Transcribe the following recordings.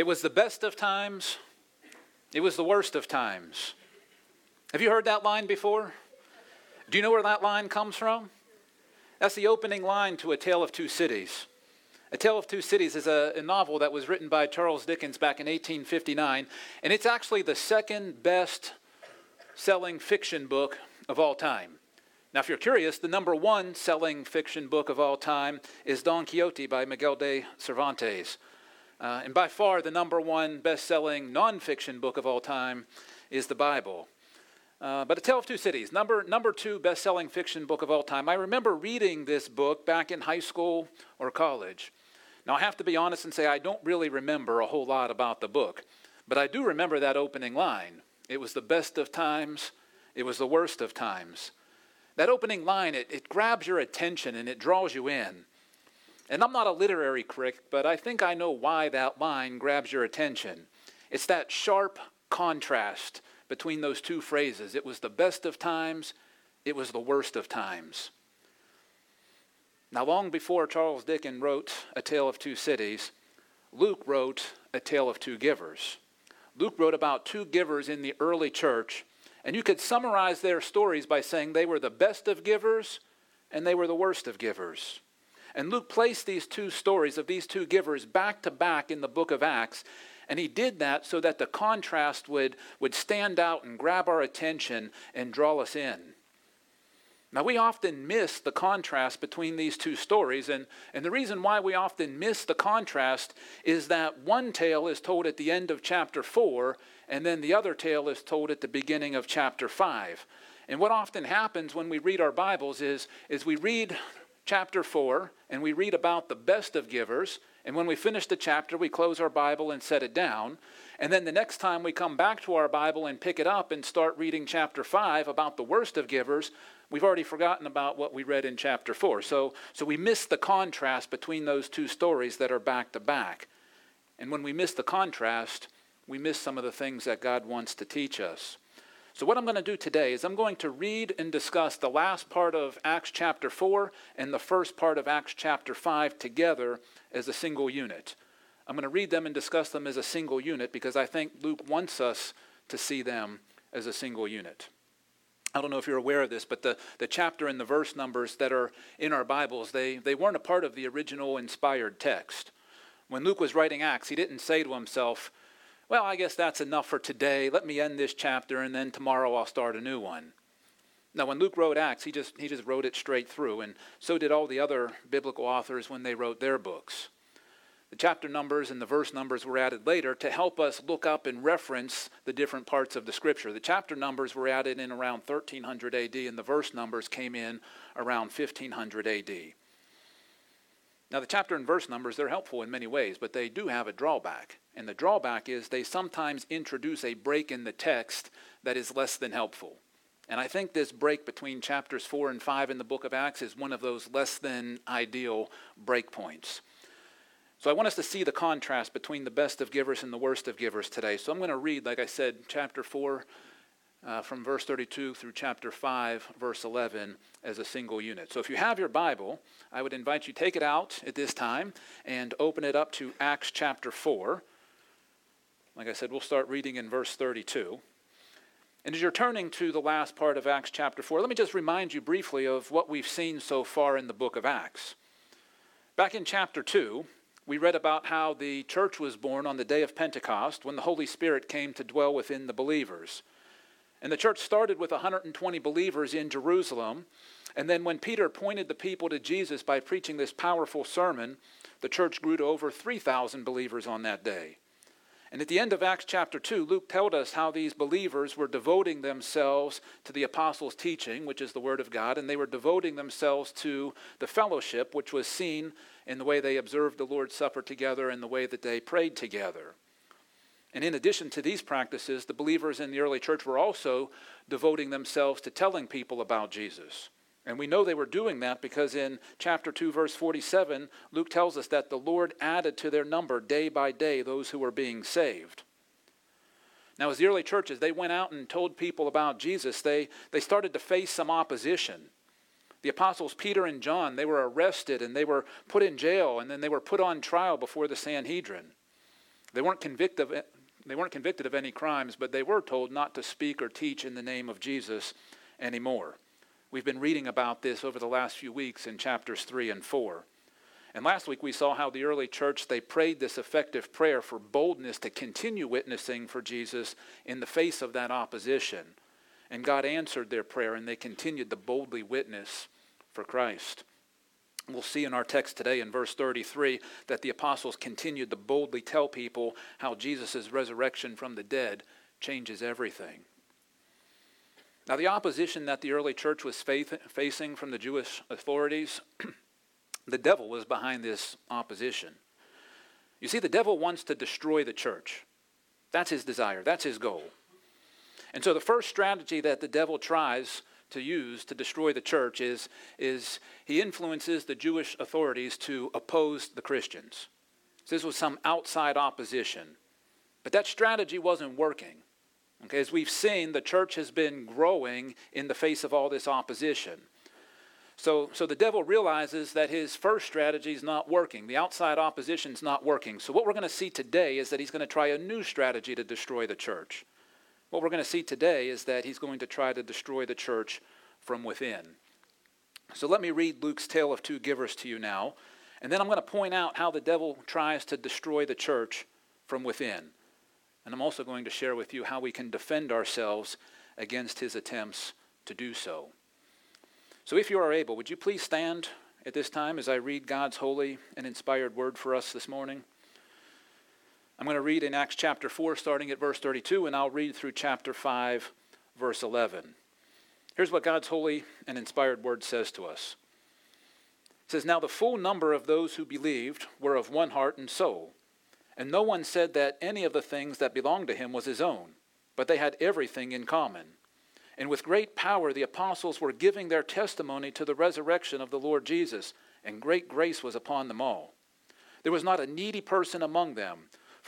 It was the best of times, it was the worst of times. Have you heard that line before? Do you know where that line comes from? That's the opening line to A Tale of Two Cities. A Tale of Two Cities is a, a, novel that was written by Charles Dickens back in 1859, and it's actually the second best selling fiction book of all time. Now, if you're curious, the number one selling fiction book of all time is Don Quixote by Miguel de Cervantes. Uh, and by far, the number one best selling nonfiction book of all time is the Bible. Uh, but A Tale of Two Cities, number, number two best selling fiction book of all time. I remember reading this book back in high school or college. Now, I have to be honest and say I don't really remember a whole lot about the book, but I do remember that opening line. It was the best of times, it was the worst of times. That opening line, it, it grabs your attention and it draws you in. And I'm not a literary critic, but I think I know why that line grabs your attention. It's that sharp contrast between those two phrases. It was the best of times, it was the worst of times. Now, long before Charles Dickens wrote A Tale of Two Cities, Luke wrote A Tale of Two Givers. Luke wrote about two givers in the early church, and you could summarize their stories by saying they were the best of givers and they were the worst of givers. And Luke placed these two stories of these two givers back to back in the book of Acts, and he did that so that the contrast would, would stand out and grab our attention and draw us in. Now, we often miss the contrast between these two stories, and, and the reason why we often miss the contrast is that one tale is told at the end of chapter 4, and then the other tale is told at the beginning of chapter 5. And what often happens when we read our Bibles is, is we read chapter 4 and we read about the best of givers, and when we finish the chapter, we close our Bible and set it down. And then the next time we come back to our Bible and pick it up and start reading chapter 5 about the worst of givers, we've already forgotten about what we read in chapter 4. So, so we miss the contrast between those two stories that are back to back. And when we miss the contrast, we miss some of the things that God wants to teach us. So, what I'm going to do today is I'm going to read and discuss the last part of Acts chapter 4 and the first part of Acts chapter 5 together as a single unit. I'm going to read them and discuss them as a single unit because I think Luke wants us to see them as a single unit. I don't know if you're aware of this, but the, the chapter and the verse numbers that are in our Bibles, they, they weren't a part of the original inspired text. When Luke was writing Acts, he didn't say to himself, Well, I guess that's enough for today. Let me end this chapter, and then tomorrow I'll start a new one. Now, when Luke wrote Acts, he just, he just wrote it straight through, and so did all the other biblical authors when they wrote their books. The chapter numbers and the verse numbers were added later to help us look up and reference the different parts of the scripture. The chapter numbers were added in around 1300 AD, and the verse numbers came in around 1500 AD. Now, the chapter and verse numbers, they're helpful in many ways, but they do have a drawback. And the drawback is they sometimes introduce a break in the text that is less than helpful. And I think this break between chapters 4 and 5 in the book of Acts is one of those less than ideal break points. So I want us to see the contrast between the best of givers and the worst of givers today. So I'm going to read, like I said, chapter 4 uh, from verse 32 through chapter 5, verse 11, as a single unit. So if you have your Bible, I would invite you take it out at this time and open it up to Acts chapter 4. Like I said, we'll start reading in verse 32. And as you're turning to the last part of Acts chapter 4, let me just remind you briefly of what we've seen so far in the book of Acts. Back in chapter 2, we read about how the church was born on the day of Pentecost when the Holy Spirit came to dwell within the believers. And the church started with 120 believers in Jerusalem. And then when Peter pointed the people to Jesus by preaching this powerful sermon, the church grew to over 3,000 believers on that day. And at the end of Acts chapter 2, Luke told us how these believers were devoting themselves to the apostles' teaching, which is the Word of God, and they were devoting themselves to the fellowship, which was seen in the way they observed the Lord's Supper together and the way that they prayed together. And in addition to these practices, the believers in the early church were also devoting themselves to telling people about Jesus. And we know they were doing that because in chapter 2, verse 47, Luke tells us that the Lord added to their number day by day those who were being saved. Now, as the early churches, they went out and told people about Jesus, they, they started to face some opposition. The apostles Peter and John, they were arrested and they were put in jail and then they were put on trial before the Sanhedrin. They weren't convicted of, they weren't convicted of any crimes, but they were told not to speak or teach in the name of Jesus anymore. We've been reading about this over the last few weeks in chapters 3 and 4. And last week we saw how the early church they prayed this effective prayer for boldness to continue witnessing for Jesus in the face of that opposition. And God answered their prayer and they continued to boldly witness for Christ. We'll see in our text today in verse 33 that the apostles continued to boldly tell people how Jesus' resurrection from the dead changes everything. Now, the opposition that the early church was faith, facing from the Jewish authorities, the devil was behind this opposition. You see, the devil wants to destroy the church. That's his desire, that's his goal. And so, the first strategy that the devil tries to use to destroy the church is, is he influences the Jewish authorities to oppose the Christians. So this was some outside opposition. But that strategy wasn't working. Okay, as we've seen, the church has been growing in the face of all this opposition. So, so the devil realizes that his first strategy is not working. The outside opposition is not working. So, what we're going to see today is that he's going to try a new strategy to destroy the church. What we're going to see today is that he's going to try to destroy the church from within. So let me read Luke's tale of two givers to you now, and then I'm going to point out how the devil tries to destroy the church from within. And I'm also going to share with you how we can defend ourselves against his attempts to do so. So if you are able, would you please stand at this time as I read God's holy and inspired word for us this morning? I'm going to read in Acts chapter 4, starting at verse 32, and I'll read through chapter 5, verse 11. Here's what God's holy and inspired word says to us. It says, Now the full number of those who believed were of one heart and soul, and no one said that any of the things that belonged to him was his own, but they had everything in common. And with great power the apostles were giving their testimony to the resurrection of the Lord Jesus, and great grace was upon them all. There was not a needy person among them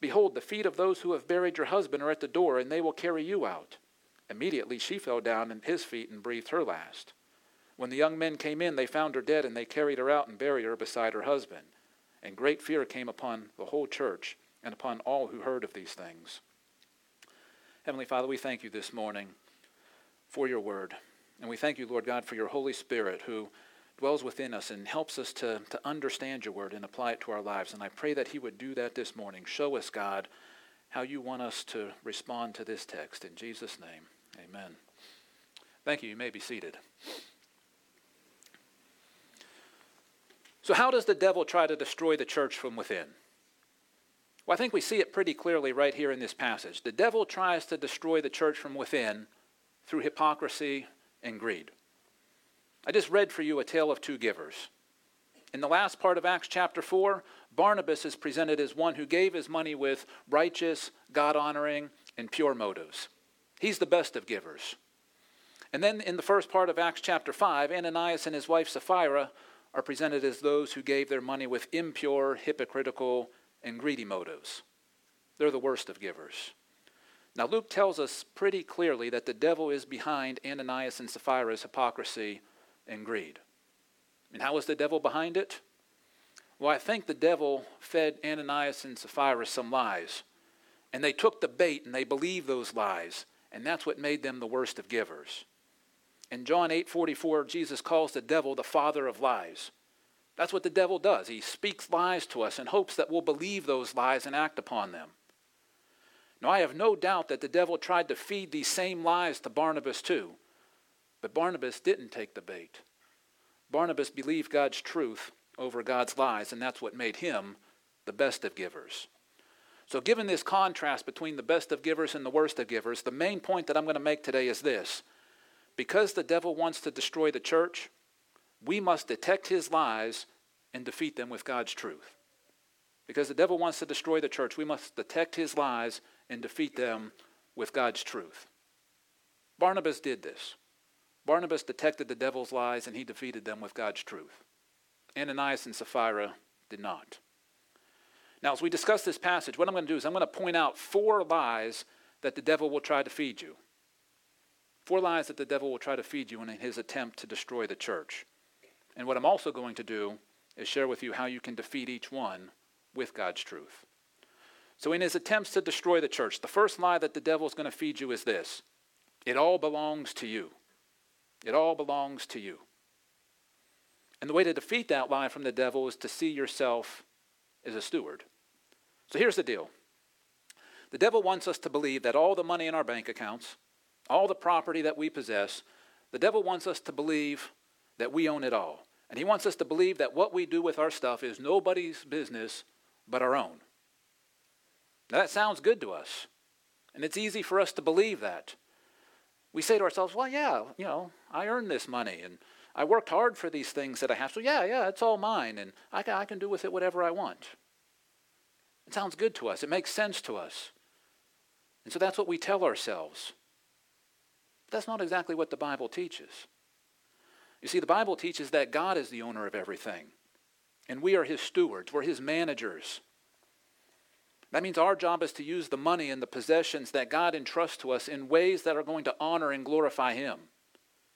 Behold, the feet of those who have buried your husband are at the door, and they will carry you out. Immediately she fell down at his feet and breathed her last. When the young men came in, they found her dead, and they carried her out and buried her beside her husband. And great fear came upon the whole church and upon all who heard of these things. Heavenly Father, we thank you this morning for your word. And we thank you, Lord God, for your Holy Spirit who dwells within us and helps us to, to understand your word and apply it to our lives. And I pray that he would do that this morning. Show us, God, how you want us to respond to this text. In Jesus' name, amen. Thank you. You may be seated. So, how does the devil try to destroy the church from within? Well, I think we see it pretty clearly right here in this passage. The devil tries to destroy the church from within through hypocrisy and greed. I just read for you a tale of two givers. In the last part of Acts chapter 4, Barnabas is presented as one who gave his money with righteous, God honoring, and pure motives. He's the best of givers. And then in the first part of Acts chapter 5, Ananias and his wife Sapphira are presented as those who gave their money with impure, hypocritical, and greedy motives. They're the worst of givers. Now, Luke tells us pretty clearly that the devil is behind Ananias and Sapphira's hypocrisy and greed. And how was the devil behind it? Well, I think the devil fed Ananias and Sapphira some lies. And they took the bait and they believed those lies. And that's what made them the worst of givers. In John 8:44, Jesus calls the devil the father of lies. That's what the devil does. He speaks lies to us in hopes that we'll believe those lies and act upon them. Now, I have no doubt that the devil tried to feed these same lies to Barnabas too. But Barnabas didn't take the bait. Barnabas believed God's truth over God's lies, and that's what made him the best of givers. So, given this contrast between the best of givers and the worst of givers, the main point that I'm going to make today is this. Because the devil wants to destroy the church, we must detect his lies and defeat them with God's truth. Because the devil wants to destroy the church, we must detect his lies and defeat them with God's truth. Barnabas did this. Barnabas detected the devil's lies and he defeated them with God's truth. Ananias and Sapphira did not. Now, as we discuss this passage, what I'm going to do is I'm going to point out four lies that the devil will try to feed you. Four lies that the devil will try to feed you in his attempt to destroy the church. And what I'm also going to do is share with you how you can defeat each one with God's truth. So, in his attempts to destroy the church, the first lie that the devil is going to feed you is this it all belongs to you. It all belongs to you. And the way to defeat that lie from the devil is to see yourself as a steward. So here's the deal the devil wants us to believe that all the money in our bank accounts, all the property that we possess, the devil wants us to believe that we own it all. And he wants us to believe that what we do with our stuff is nobody's business but our own. Now, that sounds good to us. And it's easy for us to believe that. We say to ourselves, well, yeah, you know, I earned this money and I worked hard for these things that I have. So, yeah, yeah, it's all mine and I can, I can do with it whatever I want. It sounds good to us, it makes sense to us. And so that's what we tell ourselves. But that's not exactly what the Bible teaches. You see, the Bible teaches that God is the owner of everything, and we are his stewards, we're his managers. That means our job is to use the money and the possessions that God entrusts to us in ways that are going to honor and glorify him,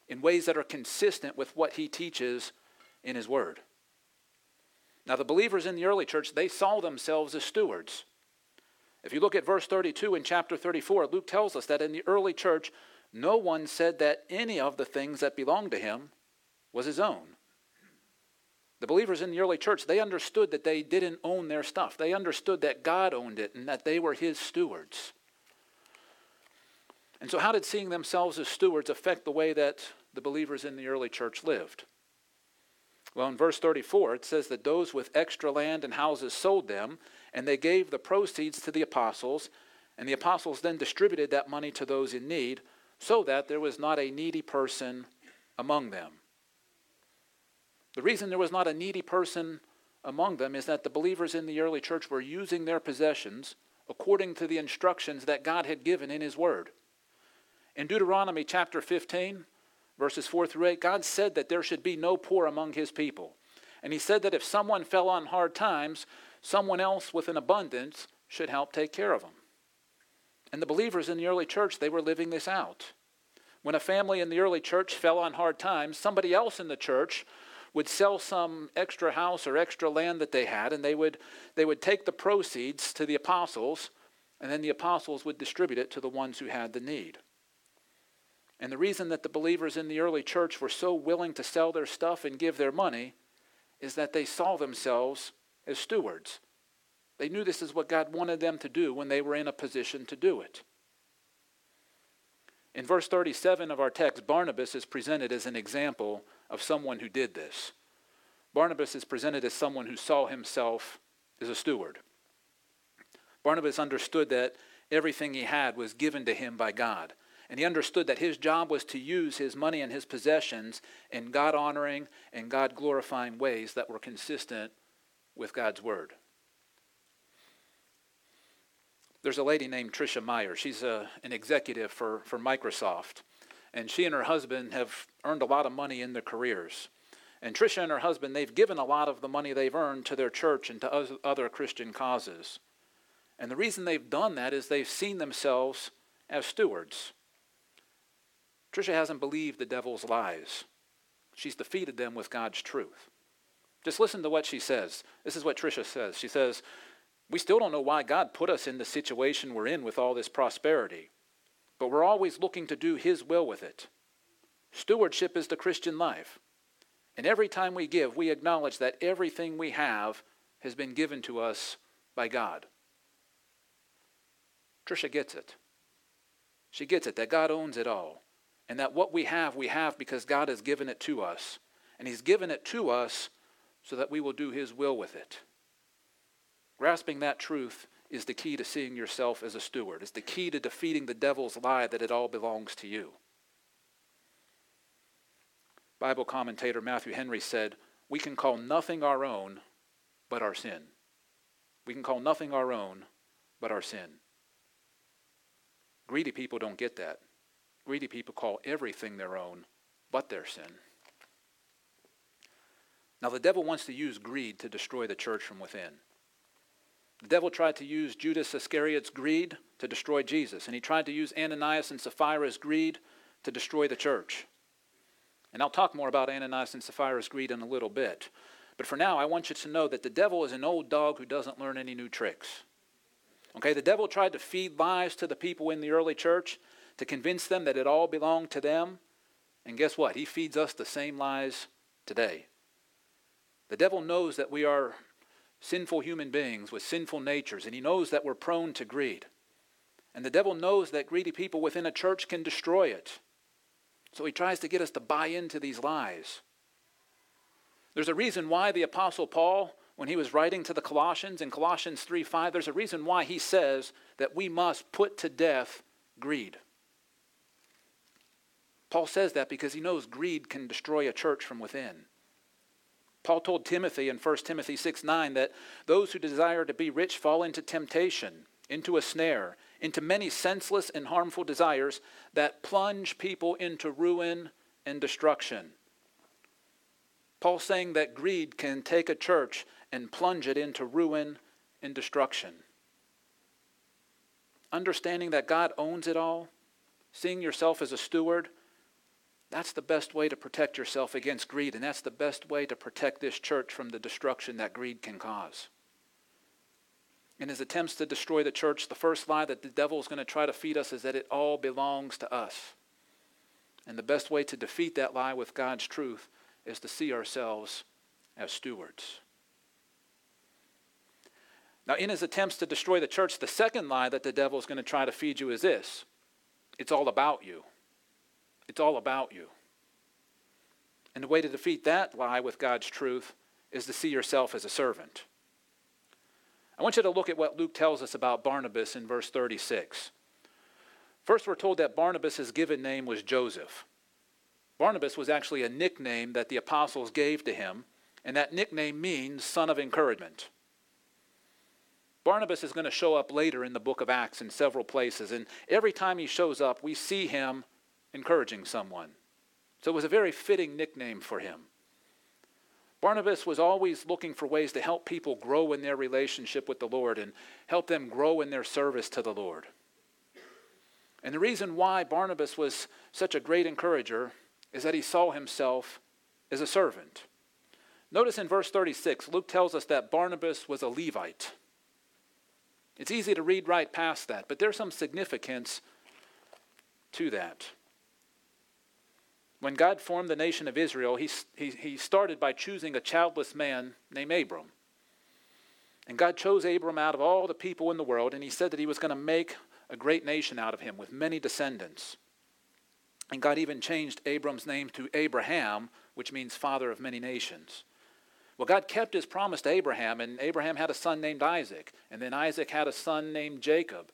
in ways that are consistent with what he teaches in his word. Now, the believers in the early church, they saw themselves as stewards. If you look at verse 32 in chapter 34, Luke tells us that in the early church, no one said that any of the things that belonged to him was his own. The believers in the early church, they understood that they didn't own their stuff. They understood that God owned it and that they were his stewards. And so, how did seeing themselves as stewards affect the way that the believers in the early church lived? Well, in verse 34, it says that those with extra land and houses sold them, and they gave the proceeds to the apostles, and the apostles then distributed that money to those in need, so that there was not a needy person among them. The reason there was not a needy person among them is that the believers in the early church were using their possessions according to the instructions that God had given in His Word. In Deuteronomy chapter 15, verses 4 through 8, God said that there should be no poor among His people. And He said that if someone fell on hard times, someone else with an abundance should help take care of them. And the believers in the early church, they were living this out. When a family in the early church fell on hard times, somebody else in the church would sell some extra house or extra land that they had, and they would, they would take the proceeds to the apostles, and then the apostles would distribute it to the ones who had the need. And the reason that the believers in the early church were so willing to sell their stuff and give their money is that they saw themselves as stewards. They knew this is what God wanted them to do when they were in a position to do it. In verse 37 of our text, Barnabas is presented as an example of someone who did this. Barnabas is presented as someone who saw himself as a steward. Barnabas understood that everything he had was given to him by God. And he understood that his job was to use his money and his possessions in God honoring and God glorifying ways that were consistent with God's word. There's a lady named Tricia Meyer. She's a, an executive for, for Microsoft. And she and her husband have earned a lot of money in their careers. And Tricia and her husband, they've given a lot of the money they've earned to their church and to other Christian causes. And the reason they've done that is they've seen themselves as stewards. Tricia hasn't believed the devil's lies. she's defeated them with God's truth. Just listen to what she says. This is what Tricia says. She says, We still don't know why God put us in the situation we're in with all this prosperity, but we're always looking to do His will with it. Stewardship is the Christian life. And every time we give, we acknowledge that everything we have has been given to us by God. Trisha gets it. She gets it that God owns it all. And that what we have, we have because God has given it to us. And He's given it to us so that we will do His will with it. Grasping that truth is the key to seeing yourself as a steward. It's the key to defeating the devil's lie that it all belongs to you. Bible commentator Matthew Henry said, We can call nothing our own but our sin. We can call nothing our own but our sin. Greedy people don't get that. Greedy people call everything their own but their sin. Now, the devil wants to use greed to destroy the church from within. The devil tried to use Judas Iscariot's greed to destroy Jesus, and he tried to use Ananias and Sapphira's greed to destroy the church. And I'll talk more about Ananias and Sapphira's greed in a little bit. But for now, I want you to know that the devil is an old dog who doesn't learn any new tricks. Okay, the devil tried to feed lies to the people in the early church to convince them that it all belonged to them. And guess what? He feeds us the same lies today. The devil knows that we are sinful human beings with sinful natures, and he knows that we're prone to greed. And the devil knows that greedy people within a church can destroy it. So he tries to get us to buy into these lies. There's a reason why the Apostle Paul when he was writing to the Colossians in Colossians 3 5, there's a reason why he says that we must put to death greed. Paul says that because he knows greed can destroy a church from within. Paul told Timothy in 1 Timothy 6 9 that those who desire to be rich fall into temptation, into a snare, into many senseless and harmful desires that plunge people into ruin and destruction. Paul's saying that greed can take a church and plunge it into ruin and destruction. Understanding that God owns it all, seeing yourself as a steward, that's the best way to protect yourself against greed, and that's the best way to protect this church from the destruction that greed can cause. In his attempts to destroy the church, the first lie that the devil is going to try to feed us is that it all belongs to us. And the best way to defeat that lie with God's truth is to see ourselves as stewards. Now, in his attempts to destroy the church, the second lie that the devil is going to try to feed you is this it's all about you. It's all about you. And the way to defeat that lie with God's truth is to see yourself as a servant. I want you to look at what Luke tells us about Barnabas in verse 36. First, we're told that Barnabas' given name was Joseph. Barnabas was actually a nickname that the apostles gave to him, and that nickname means son of encouragement. Barnabas is going to show up later in the book of Acts in several places, and every time he shows up, we see him encouraging someone. So it was a very fitting nickname for him. Barnabas was always looking for ways to help people grow in their relationship with the Lord and help them grow in their service to the Lord. And the reason why Barnabas was such a great encourager is that he saw himself as a servant. Notice in verse 36, Luke tells us that Barnabas was a Levite. It's easy to read right past that, but there's some significance to that. When God formed the nation of Israel, he, he, he started by choosing a childless man named Abram. And God chose Abram out of all the people in the world, and he said that he was going to make a great nation out of him with many descendants. And God even changed Abram's name to Abraham, which means father of many nations. Well, God kept his promise to Abraham, and Abraham had a son named Isaac, and then Isaac had a son named Jacob.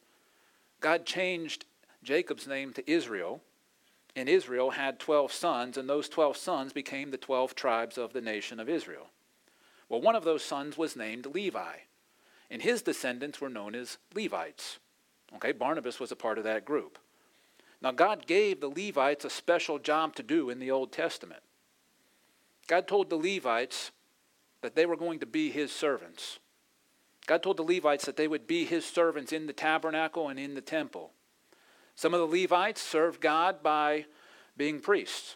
God changed Jacob's name to Israel, and Israel had 12 sons, and those 12 sons became the 12 tribes of the nation of Israel. Well, one of those sons was named Levi, and his descendants were known as Levites. Okay, Barnabas was a part of that group. Now, God gave the Levites a special job to do in the Old Testament. God told the Levites that they were going to be his servants. God told the Levites that they would be his servants in the tabernacle and in the temple. Some of the Levites served God by being priests.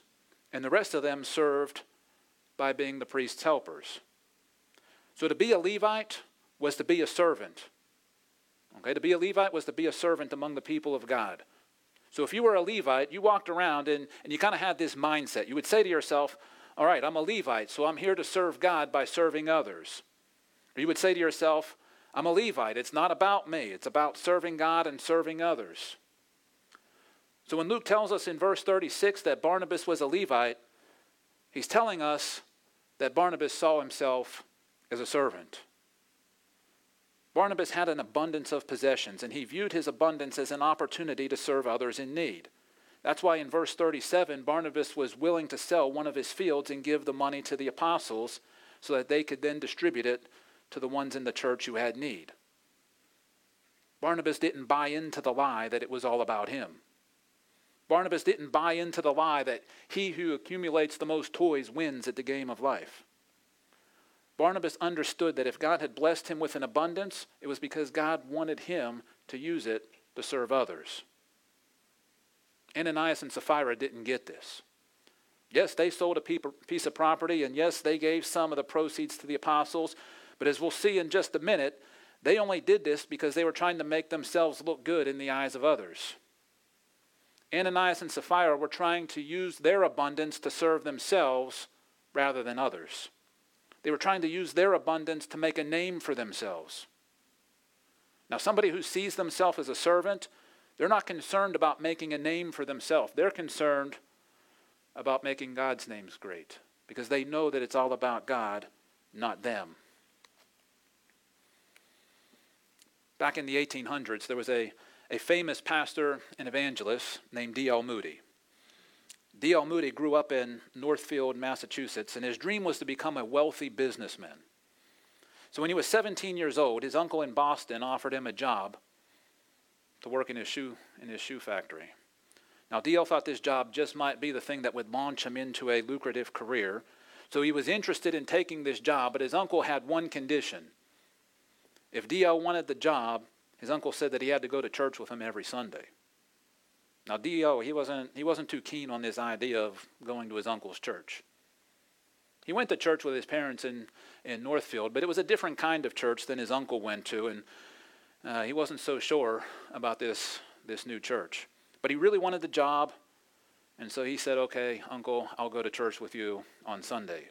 and the rest of them served by being the priest's helpers. So to be a Levite was to be a servant. Okay, to be a Levite was to be a servant among the people of God. So if you were a Levite, you walked around and, and you kind of had this mindset. You would say to yourself, All right, I'm a Levite, so I'm here to serve God by serving others. Or you would say to yourself, I'm a Levite. It's not about me, it's about serving God and serving others. So when Luke tells us in verse 36 that Barnabas was a Levite, he's telling us that Barnabas saw himself as a servant. Barnabas had an abundance of possessions, and he viewed his abundance as an opportunity to serve others in need. That's why in verse 37, Barnabas was willing to sell one of his fields and give the money to the apostles so that they could then distribute it to the ones in the church who had need. Barnabas didn't buy into the lie that it was all about him. Barnabas didn't buy into the lie that he who accumulates the most toys wins at the game of life. Barnabas understood that if God had blessed him with an abundance, it was because God wanted him to use it to serve others. Ananias and Sapphira didn't get this. Yes, they sold a piece of property, and yes, they gave some of the proceeds to the apostles, but as we'll see in just a minute, they only did this because they were trying to make themselves look good in the eyes of others. Ananias and Sapphira were trying to use their abundance to serve themselves rather than others. They were trying to use their abundance to make a name for themselves. Now, somebody who sees themselves as a servant, they're not concerned about making a name for themselves. They're concerned about making God's names great because they know that it's all about God, not them. Back in the 1800s, there was a, a famous pastor and evangelist named D.L. Moody. D.L. Moody grew up in Northfield, Massachusetts, and his dream was to become a wealthy businessman. So when he was 17 years old, his uncle in Boston offered him a job to work in his shoe, in his shoe factory. Now, D.L. thought this job just might be the thing that would launch him into a lucrative career. So he was interested in taking this job, but his uncle had one condition. If D.L. wanted the job, his uncle said that he had to go to church with him every Sunday. Now, D.O., he wasn't, he wasn't too keen on this idea of going to his uncle's church. He went to church with his parents in, in Northfield, but it was a different kind of church than his uncle went to, and uh, he wasn't so sure about this, this new church. But he really wanted the job, and so he said, Okay, uncle, I'll go to church with you on Sunday.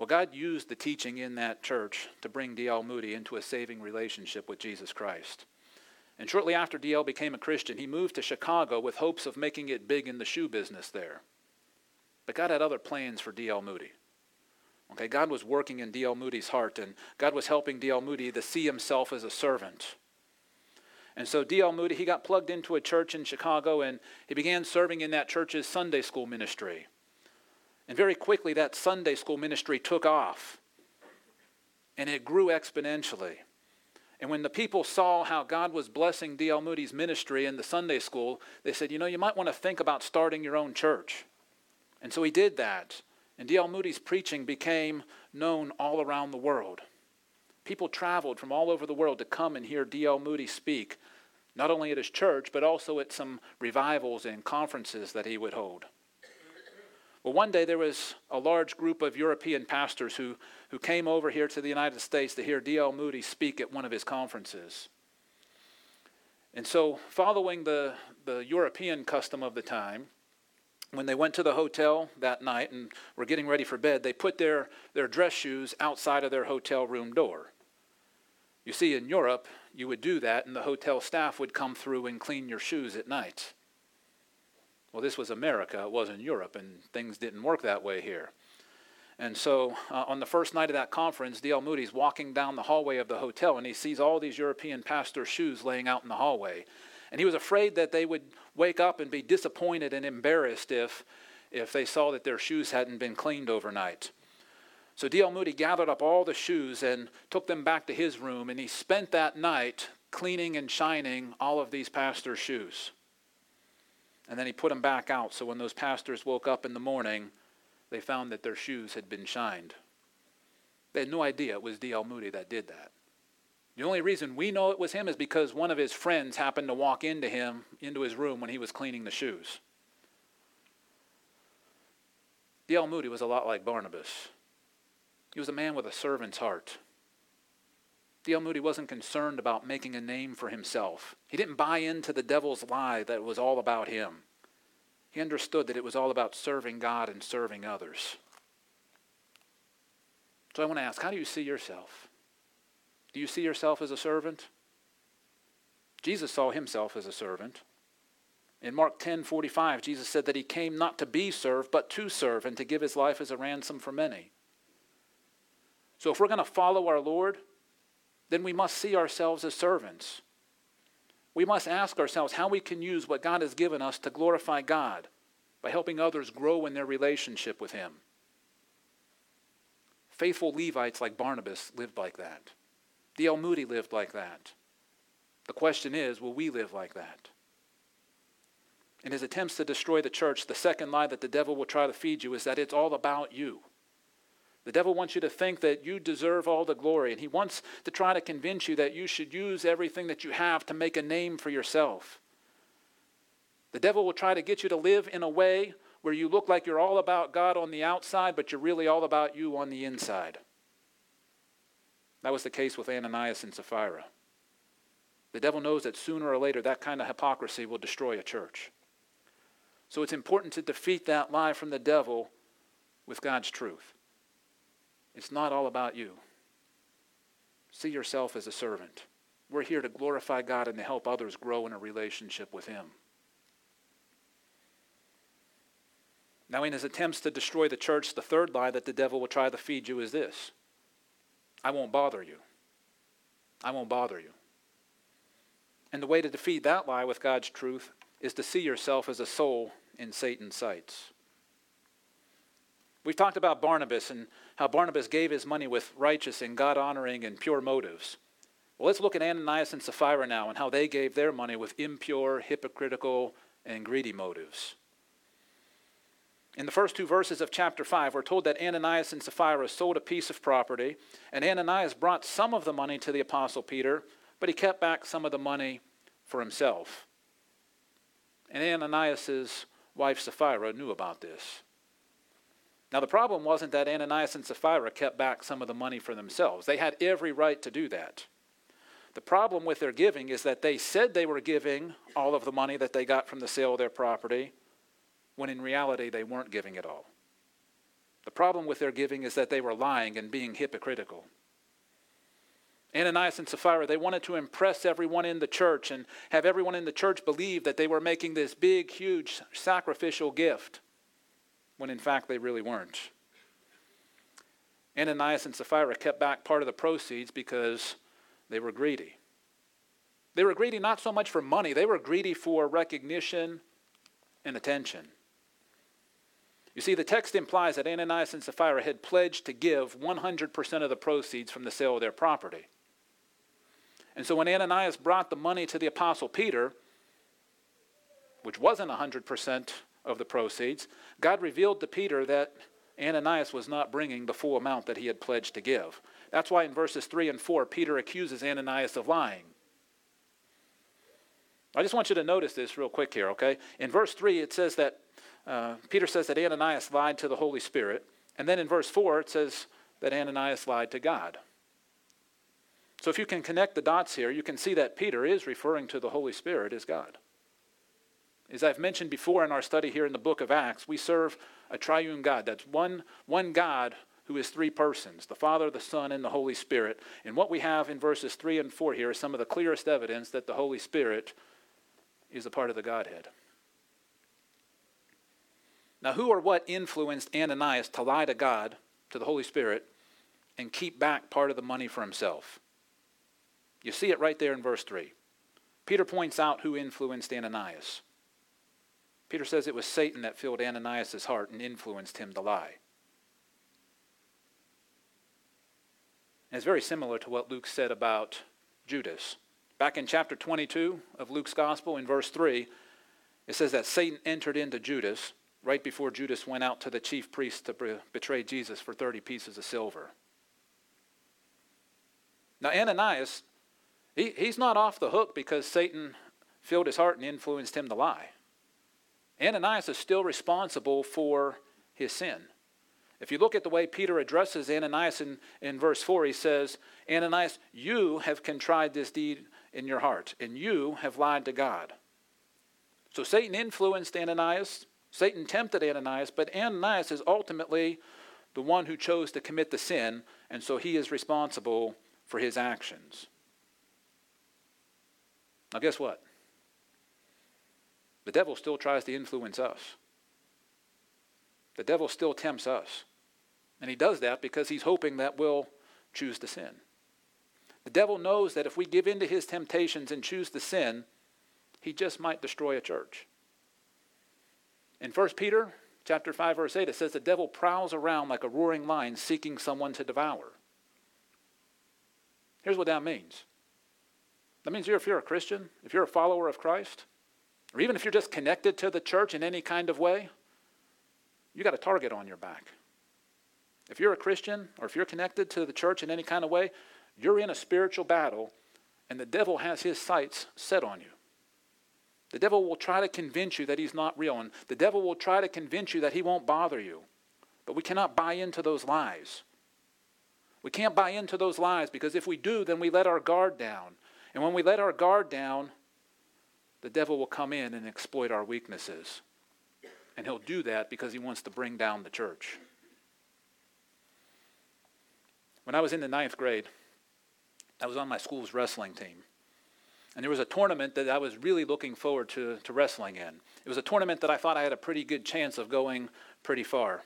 Well, God used the teaching in that church to bring D.L. Moody into a saving relationship with Jesus Christ. And shortly after DL became a Christian, he moved to Chicago with hopes of making it big in the shoe business there. But God had other plans for DL Moody. Okay, God was working in D.L. Moody's heart, and God was helping D.L. Moody to see himself as a servant. And so D.L. Moody, he got plugged into a church in Chicago, and he began serving in that church's Sunday school ministry. And very quickly, that Sunday school ministry took off, and it grew exponentially. And when the people saw how God was blessing D.L. Moody's ministry in the Sunday school, they said, you know, you might want to think about starting your own church. And so he did that. And D.L. Moody's preaching became known all around the world. People traveled from all over the world to come and hear D.L. Moody speak, not only at his church, but also at some revivals and conferences that he would hold. Well, one day there was a large group of European pastors who, who came over here to the United States to hear D.L. Moody speak at one of his conferences. And so, following the, the European custom of the time, when they went to the hotel that night and were getting ready for bed, they put their, their dress shoes outside of their hotel room door. You see, in Europe, you would do that, and the hotel staff would come through and clean your shoes at night. Well, this was America, it wasn't Europe, and things didn't work that way here. And so uh, on the first night of that conference, D.L. Moody's walking down the hallway of the hotel and he sees all these European pastors' shoes laying out in the hallway. And he was afraid that they would wake up and be disappointed and embarrassed if, if they saw that their shoes hadn't been cleaned overnight. So D.L. Moody gathered up all the shoes and took them back to his room, and he spent that night cleaning and shining all of these pastors' shoes. And then he put them back out so when those pastors woke up in the morning, they found that their shoes had been shined. They had no idea it was D.L. Moody that did that. The only reason we know it was him is because one of his friends happened to walk into him, into his room when he was cleaning the shoes. D.L. Moody was a lot like Barnabas. He was a man with a servant's heart. D.L. Moody wasn't concerned about making a name for himself. He didn't buy into the devil's lie that it was all about him. He understood that it was all about serving God and serving others. So I want to ask how do you see yourself? Do you see yourself as a servant? Jesus saw himself as a servant. In Mark 10 45, Jesus said that he came not to be served, but to serve and to give his life as a ransom for many. So if we're going to follow our Lord, then we must see ourselves as servants. We must ask ourselves how we can use what God has given us to glorify God by helping others grow in their relationship with Him. Faithful Levites like Barnabas lived like that. D.L. Moody lived like that. The question is will we live like that? In his attempts to destroy the church, the second lie that the devil will try to feed you is that it's all about you. The devil wants you to think that you deserve all the glory, and he wants to try to convince you that you should use everything that you have to make a name for yourself. The devil will try to get you to live in a way where you look like you're all about God on the outside, but you're really all about you on the inside. That was the case with Ananias and Sapphira. The devil knows that sooner or later that kind of hypocrisy will destroy a church. So it's important to defeat that lie from the devil with God's truth. It's not all about you. See yourself as a servant. We're here to glorify God and to help others grow in a relationship with Him. Now, in his attempts to destroy the church, the third lie that the devil will try to feed you is this I won't bother you. I won't bother you. And the way to defeat that lie with God's truth is to see yourself as a soul in Satan's sights. We've talked about Barnabas and how Barnabas gave his money with righteous and God honoring and pure motives. Well, let's look at Ananias and Sapphira now and how they gave their money with impure, hypocritical, and greedy motives. In the first two verses of chapter 5, we're told that Ananias and Sapphira sold a piece of property, and Ananias brought some of the money to the Apostle Peter, but he kept back some of the money for himself. And Ananias' wife Sapphira knew about this. Now, the problem wasn't that Ananias and Sapphira kept back some of the money for themselves. They had every right to do that. The problem with their giving is that they said they were giving all of the money that they got from the sale of their property, when in reality they weren't giving it all. The problem with their giving is that they were lying and being hypocritical. Ananias and Sapphira, they wanted to impress everyone in the church and have everyone in the church believe that they were making this big, huge sacrificial gift, when in fact they really weren't. Ananias and Sapphira kept back part of the proceeds because they were greedy. They were greedy not so much for money, they were greedy for recognition and attention. You see, the text implies that Ananias and Sapphira had pledged to give 100% of the proceeds from the sale of their property. And so when Ananias brought the money to the Apostle Peter, which wasn't 100% of the proceeds, God revealed to Peter that Ananias was not bringing the full amount that he had pledged to give. That's why in verses 3 and 4, Peter accuses Ananias of lying. I just want you to notice this real quick here, okay? In verse 3, it says that uh, Peter says that Ananias lied to the Holy Spirit. And then in verse 4, it says that Ananias lied to God. So if you can connect the dots here, you can see that Peter is referring to the Holy Spirit as God. As I've mentioned before in our study here in the book of Acts, we serve a triune God. That's one, one God who is three persons the Father, the Son, and the Holy Spirit. And what we have in verses 3 and 4 here is some of the clearest evidence that the Holy Spirit is a part of the Godhead. Now, who or what influenced Ananias to lie to God, to the Holy Spirit, and keep back part of the money for himself? You see it right there in verse 3. Peter points out who influenced Ananias. Peter says it was Satan that filled Ananias' heart and influenced him to lie. And it's very similar to what Luke said about Judas. Back in chapter 22 of Luke's Gospel, in verse 3, it says that Satan entered into Judas right before Judas went out to the chief priests to betray Jesus for 30 pieces of silver. Now, Ananias, he, he's not off the hook because Satan filled his heart and influenced him to lie. Ananias is still responsible for his sin. If you look at the way Peter addresses Ananias in, in verse 4, he says, Ananias, you have contrived this deed in your heart, and you have lied to God. So Satan influenced Ananias, Satan tempted Ananias, but Ananias is ultimately the one who chose to commit the sin, and so he is responsible for his actions. Now, guess what? The devil still tries to influence us. The devil still tempts us. And he does that because he's hoping that we'll choose to sin. The devil knows that if we give in to his temptations and choose to sin, he just might destroy a church. In 1 Peter chapter 5 verse 8 it says the devil prowls around like a roaring lion seeking someone to devour. Here's what that means. That means if you're a Christian, if you're a follower of Christ, or even if you're just connected to the church in any kind of way, you got a target on your back. If you're a Christian or if you're connected to the church in any kind of way, you're in a spiritual battle and the devil has his sights set on you. The devil will try to convince you that he's not real, and the devil will try to convince you that he won't bother you. But we cannot buy into those lies. We can't buy into those lies because if we do, then we let our guard down. And when we let our guard down, the devil will come in and exploit our weaknesses. And he'll do that because he wants to bring down the church. When I was in the ninth grade, I was on my school's wrestling team. And there was a tournament that I was really looking forward to, to wrestling in. It was a tournament that I thought I had a pretty good chance of going pretty far.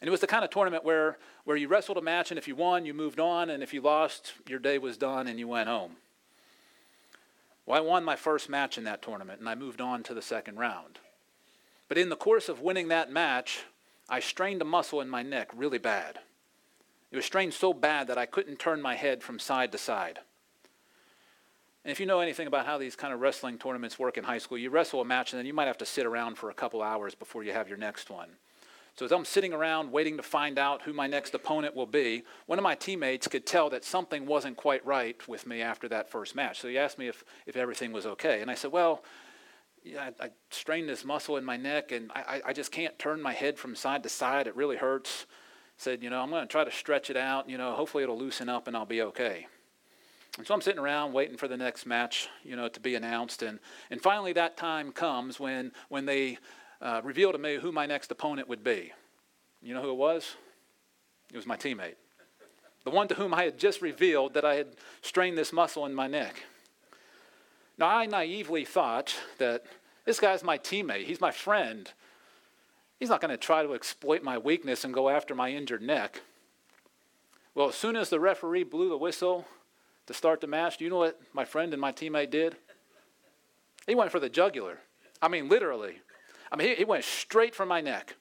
And it was the kind of tournament where, where you wrestled a match, and if you won, you moved on, and if you lost, your day was done and you went home. Well, I won my first match in that tournament, and I moved on to the second round. But in the course of winning that match, I strained a muscle in my neck really bad. It was strained so bad that I couldn't turn my head from side to side. And if you know anything about how these kind of wrestling tournaments work in high school, you wrestle a match and then you might have to sit around for a couple hours before you have your next one. So as I'm sitting around waiting to find out who my next opponent will be, one of my teammates could tell that something wasn't quite right with me after that first match. So he asked me if, if everything was okay. And I said, well, yeah, I, I strained this muscle in my neck and I, I just can't turn my head from side to side. It really hurts said, you know, I'm going to try to stretch it out. You know, hopefully it'll loosen up and I'll be okay. And so I'm sitting around waiting for the next match, you know, to be announced. And, and finally that time comes when, when they uh, reveal to me who my next opponent would be. You know who it was? It was my teammate. The one to whom I had just revealed that I had strained this muscle in my neck. Now, I naively thought that this guy's my teammate. He's my friend. He's not going to try to exploit my weakness and go after my injured neck. Well, as soon as the referee blew the whistle to start the match, do you know what my friend and my teammate did? He went for the jugular. I mean, literally. I mean, he, went straight for my neck.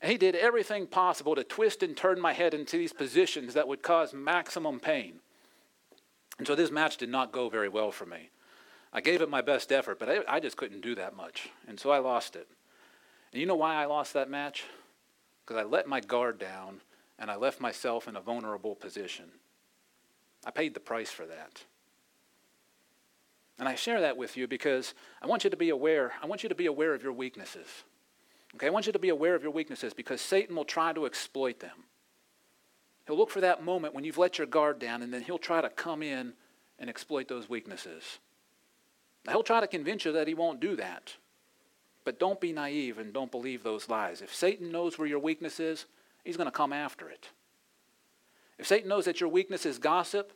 And he did everything possible to twist and turn my head into these positions that would cause maximum pain. And so this match did not go very well for me. I gave it my best effort, but I, I just couldn't do that much. And so I lost it. And you know why I lost that match? Because I let my guard down and I left myself in a vulnerable position. I paid the price for that. And I share that with you because I want you to be aware. I want you to be aware of your weaknesses. Okay, I want you to be aware of your weaknesses because Satan will try to exploit them. He'll look for that moment when you've let your guard down, and then he'll try to come in and exploit those weaknesses. Now, he'll try to convince you that he won't do that. But don't be naive and don't believe those lies. If Satan knows where your weakness is, he's going to come after it. If Satan knows that your weakness is gossip,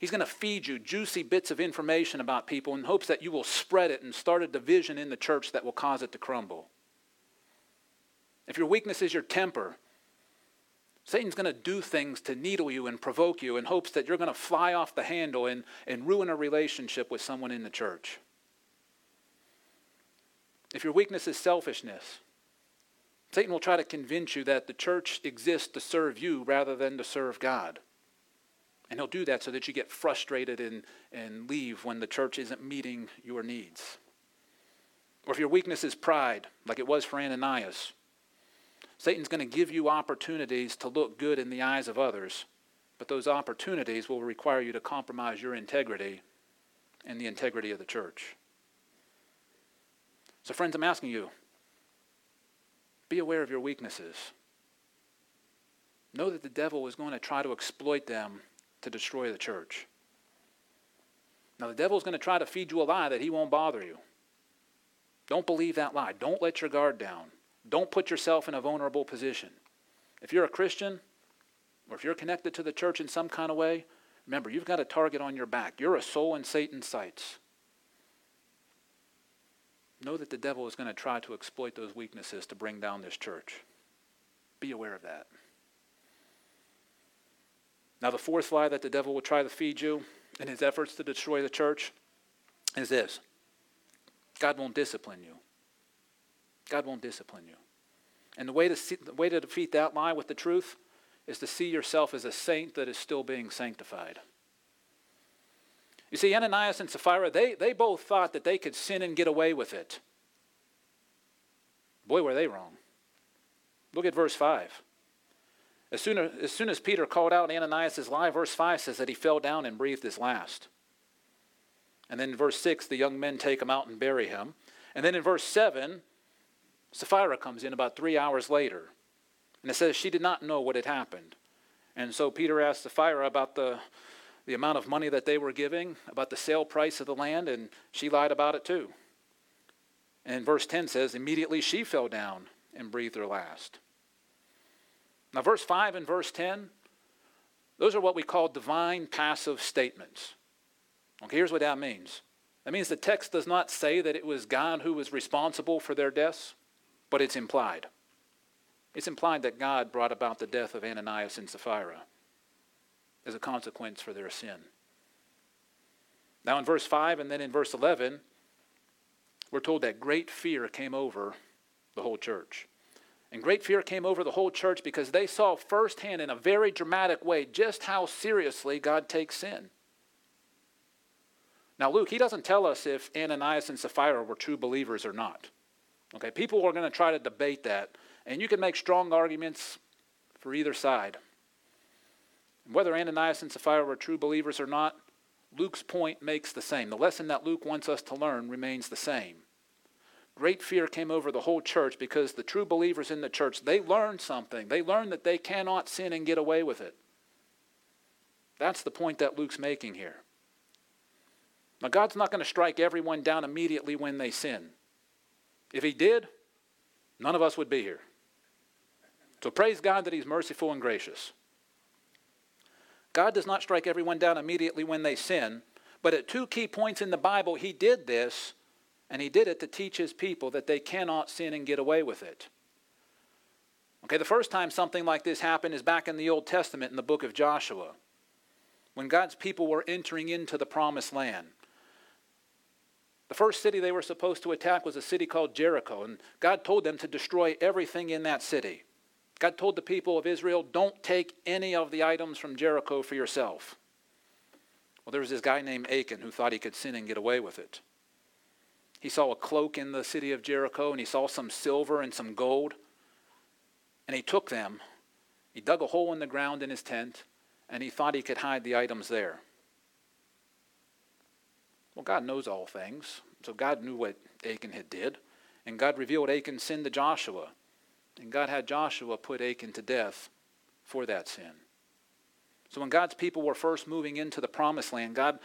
he's going to feed you juicy bits of information about people in hopes that you will spread it and start a division in the church that will cause it to crumble. If your weakness is your temper, Satan's going to do things to needle you and provoke you in hopes that you're going to fly off the handle and, and ruin a relationship with someone in the church. If your weakness is selfishness, Satan will try to convince you that the church exists to serve you rather than to serve God. And he'll do that so that you get frustrated and, and leave when the church isn't meeting your needs. Or if your weakness is pride, like it was for Ananias, Satan's going to give you opportunities to look good in the eyes of others, but those opportunities will require you to compromise your integrity and the integrity of the church. So, friends, I'm asking you be aware of your weaknesses. know that the devil is going to try to exploit them to destroy the church. Now, the devil's going to try to feed you a lie that he won't bother you. Don't believe that lie. Don't let your guard down. Don't put yourself in a vulnerable position. If you're a Christian, or if you're connected to the church in some kind of way, remember, you've got a target on your back. You're a soul in Satan's sights. Know that the devil is going to try to exploit those weaknesses to bring down this church. Be aware of that. Now, the fourth lie that the devil will try to feed you in his efforts to destroy the church is this God won't discipline you. God won't discipline you. And the way to, see, the way to defeat that lie with the truth is to see yourself as a saint that is still being sanctified. You see, Ananias and Sapphira, they, they both thought that they could sin and get away with it. Boy, were they wrong. Look at verse 5. As soon as, as soon as Peter called out Ananias' lie, verse 5 says that he fell down and breathed his last. And then in verse 6, the young men take him out and bury him. And then in verse 7, Sapphira comes in about three hours later. And it says she did not know what had happened. And so Peter asked Sapphira about the, the amount of money that they were giving, about the sale price of the land, and she lied about it too. And verse 10 says, immediately she fell down and breathed her last. Now, verse 5 and verse 10, those are what we call divine passive statements. Okay, here's what that means. That means the text does not say that it was God who was responsible for their deaths, but it's implied. It's implied that God brought about the death of Ananias and Sapphira as a consequence for their sin. Now, in verse 5 and then in verse 11, we're told that great fear came over the whole church. And great fear came over the whole church because they saw firsthand in a very dramatic way just how seriously God takes sin. Now, Luke, he doesn't tell us if Ananias and Sapphira were true believers or not. Okay, people are going to try to debate that, and you can make strong arguments for either side. Whether Ananias and Sapphira were true believers or not, Luke's point makes the same. The lesson that Luke wants us to learn remains the same. Great fear came over the whole church because the true believers in the church, they learned something. They learned that they cannot sin and get away with it. That's the point that Luke's making here. Now, God's not going to strike everyone down immediately when they sin. If He did, none of us would be here. So praise God that He's merciful and gracious. God does not strike everyone down immediately when they sin, but at two key points in the Bible, He did this, and He did it to teach His people that they cannot sin and get away with it. Okay, the first time something like this happened is back in the Old Testament in the book of Joshua, when God's people were entering into the promised land. The first city they were supposed to attack was a city called Jericho, and God told them to destroy everything in that city. God told the people of Israel, don't take any of the items from Jericho for yourself. Well, there was this guy named Achan who thought he could sin and get away with it. He saw a cloak in the city of Jericho, and he saw some silver and some gold. And he took them, he dug a hole in the ground in his tent, and he thought he could hide the items there. Well, God knows all things. So God knew what Achan had did. And God revealed Achan's sin to Joshua. And God had Joshua put Achan to death for that sin. So when God's people were first moving into the promised land, God,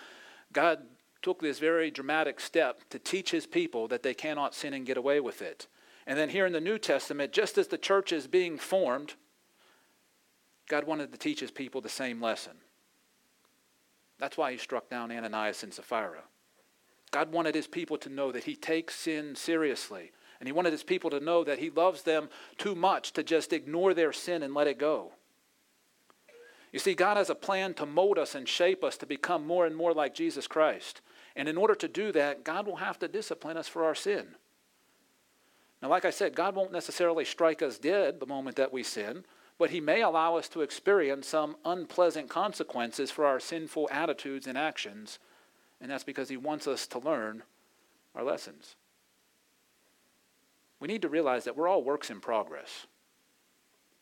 God took this very dramatic step to teach his people that they cannot sin and get away with it. And then here in the New Testament, just as the church is being formed, God wanted to teach his people the same lesson. That's why he struck down Ananias and Sapphira. God wanted his people to know that he takes sin seriously. And he wanted his people to know that he loves them too much to just ignore their sin and let it go. You see, God has a plan to mold us and shape us to become more and more like Jesus Christ. And in order to do that, God will have to discipline us for our sin. Now, like I said, God won't necessarily strike us dead the moment that we sin, but He may allow us to experience some unpleasant consequences for our sinful attitudes and actions and that's because He wants us to learn our lessons. We need to realize that we're all works in progress.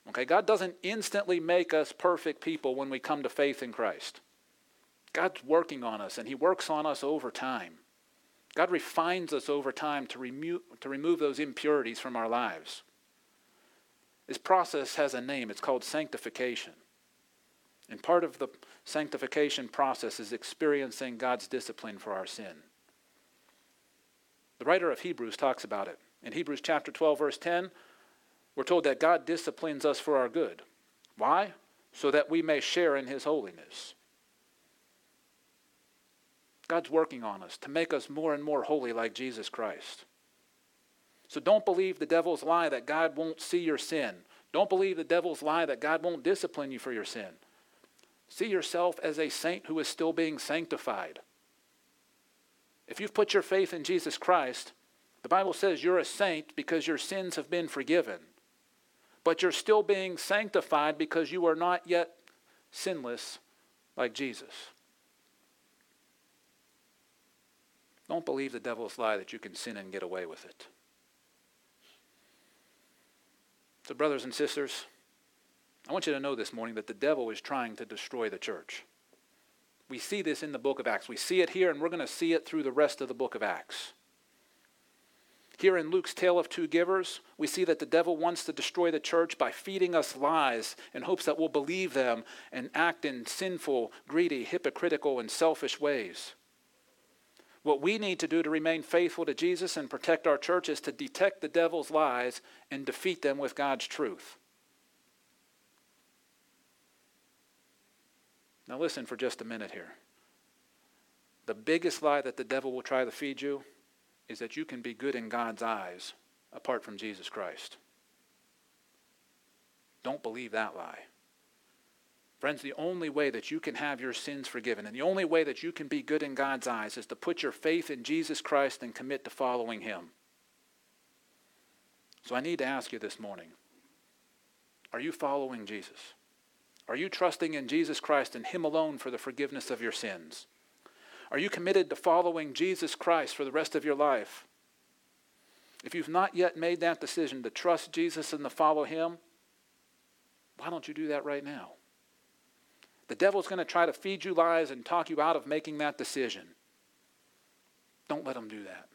Okay, God doesn't instantly make us perfect people when we come to faith in Christ. God's working on us, and He works on us over time. God refines us over time to remove, to remove those impurities from our lives. This process has a name. It's called sanctification. And part of the sanctification process is experiencing God's discipline for our sin. The writer of Hebrews talks about it. In Hebrews chapter 12, verse 10, we're told that God disciplines us for our good. Why? So that we may share in his holiness. God's working on us to make us more and more holy like Jesus Christ. So don't believe the devil's lie that God won't see your sin. Don't believe the devil's lie that God won't discipline you for your sin. See yourself as a saint who is still being sanctified. If you've put your faith in Jesus Christ, the Bible says you're a saint because your sins have been forgiven. But you're still being sanctified because you are not yet sinless like Jesus. Don't believe the devil's lie that you can sin and get away with it. So, brothers and sisters, I want you to know this morning that the devil is trying to destroy the church. We see this in the book of Acts. We see it here, and we're going to see it through the rest of the book of Acts. Here in Luke's Tale of Two Givers, we see that the devil wants to destroy the church by feeding us lies in hopes that we'll believe them and act in sinful, greedy, hypocritical, and selfish ways. What we need to do to remain faithful to Jesus and protect our church is to detect the devil's lies and defeat them with God's truth. Now, listen for just a minute here. The biggest lie that the devil will try to feed you is that you can be good in God's eyes apart from Jesus Christ. Don't believe that lie. Friends, the only way that you can have your sins forgiven and the only way that you can be good in God's eyes is to put your faith in Jesus Christ and commit to following Him. So I need to ask you this morning are you following Jesus? Are you trusting in Jesus Christ and Him alone for the forgiveness of your sins? Are you committed to following Jesus Christ for the rest of your life? If you've not yet made that decision to trust Jesus and to follow Him, why don't you do that right now? The devil's going to try to feed you lies and talk you out of making that decision. Don't let him do that.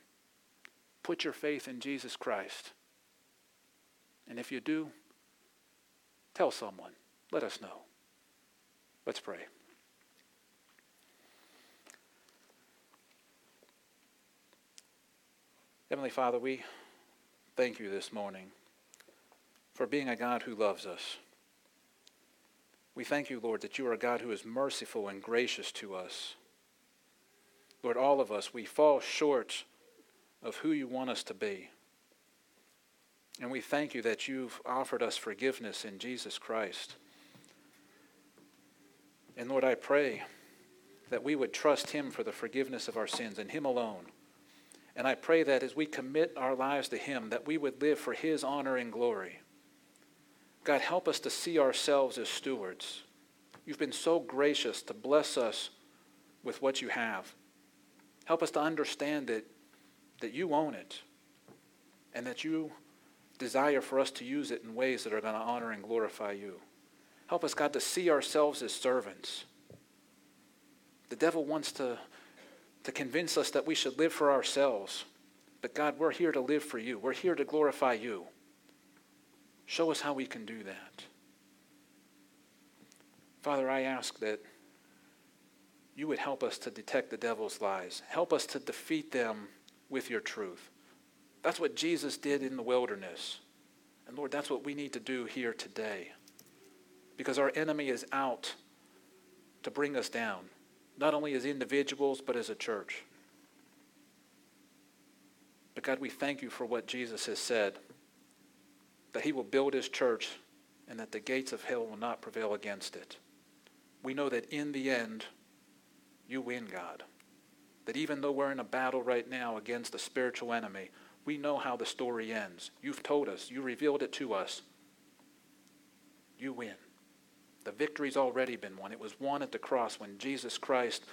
Put your faith in Jesus Christ. And if you do, tell someone. Let us know. Let's pray. Heavenly Father, we thank you this morning for being a God who loves us. We thank you, Lord, that you are a God who is merciful and gracious to us. Lord, all of us, we fall short of who you want us to be. And we thank you that you've offered us forgiveness in Jesus Christ. And Lord, I pray that we would trust him for the forgiveness of our sins and him alone. And I pray that as we commit our lives to him, that we would live for his honor and glory. God, help us to see ourselves as stewards. You've been so gracious to bless us with what you have. Help us to understand that, that you own it and that you desire for us to use it in ways that are going to honor and glorify you. Help us, God, to see ourselves as servants. The devil wants to, to convince us that we should live for ourselves. But God, we're here to live for you. We're here to glorify you. Show us how we can do that. Father, I ask that you would help us to detect the devil's lies. Help us to defeat them with your truth. That's what Jesus did in the wilderness. And Lord, that's what we need to do here today. Because our enemy is out to bring us down, not only as individuals, but as a church. But God, we thank you for what Jesus has said that he will build his church and that the gates of hell will not prevail against it. We know that in the end, you win, God. That even though we're in a battle right now against a spiritual enemy, we know how the story ends. You've told us, you revealed it to us. You win. The victory's already been won. It was won at the cross when Jesus Christ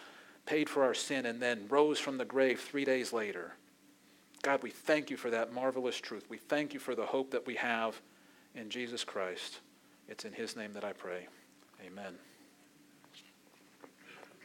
paid for our sin and then rose from the grave three days later. God, we thank you for that marvelous truth. We thank you for the hope that we have in Jesus Christ. It's in his name that I pray. Amen.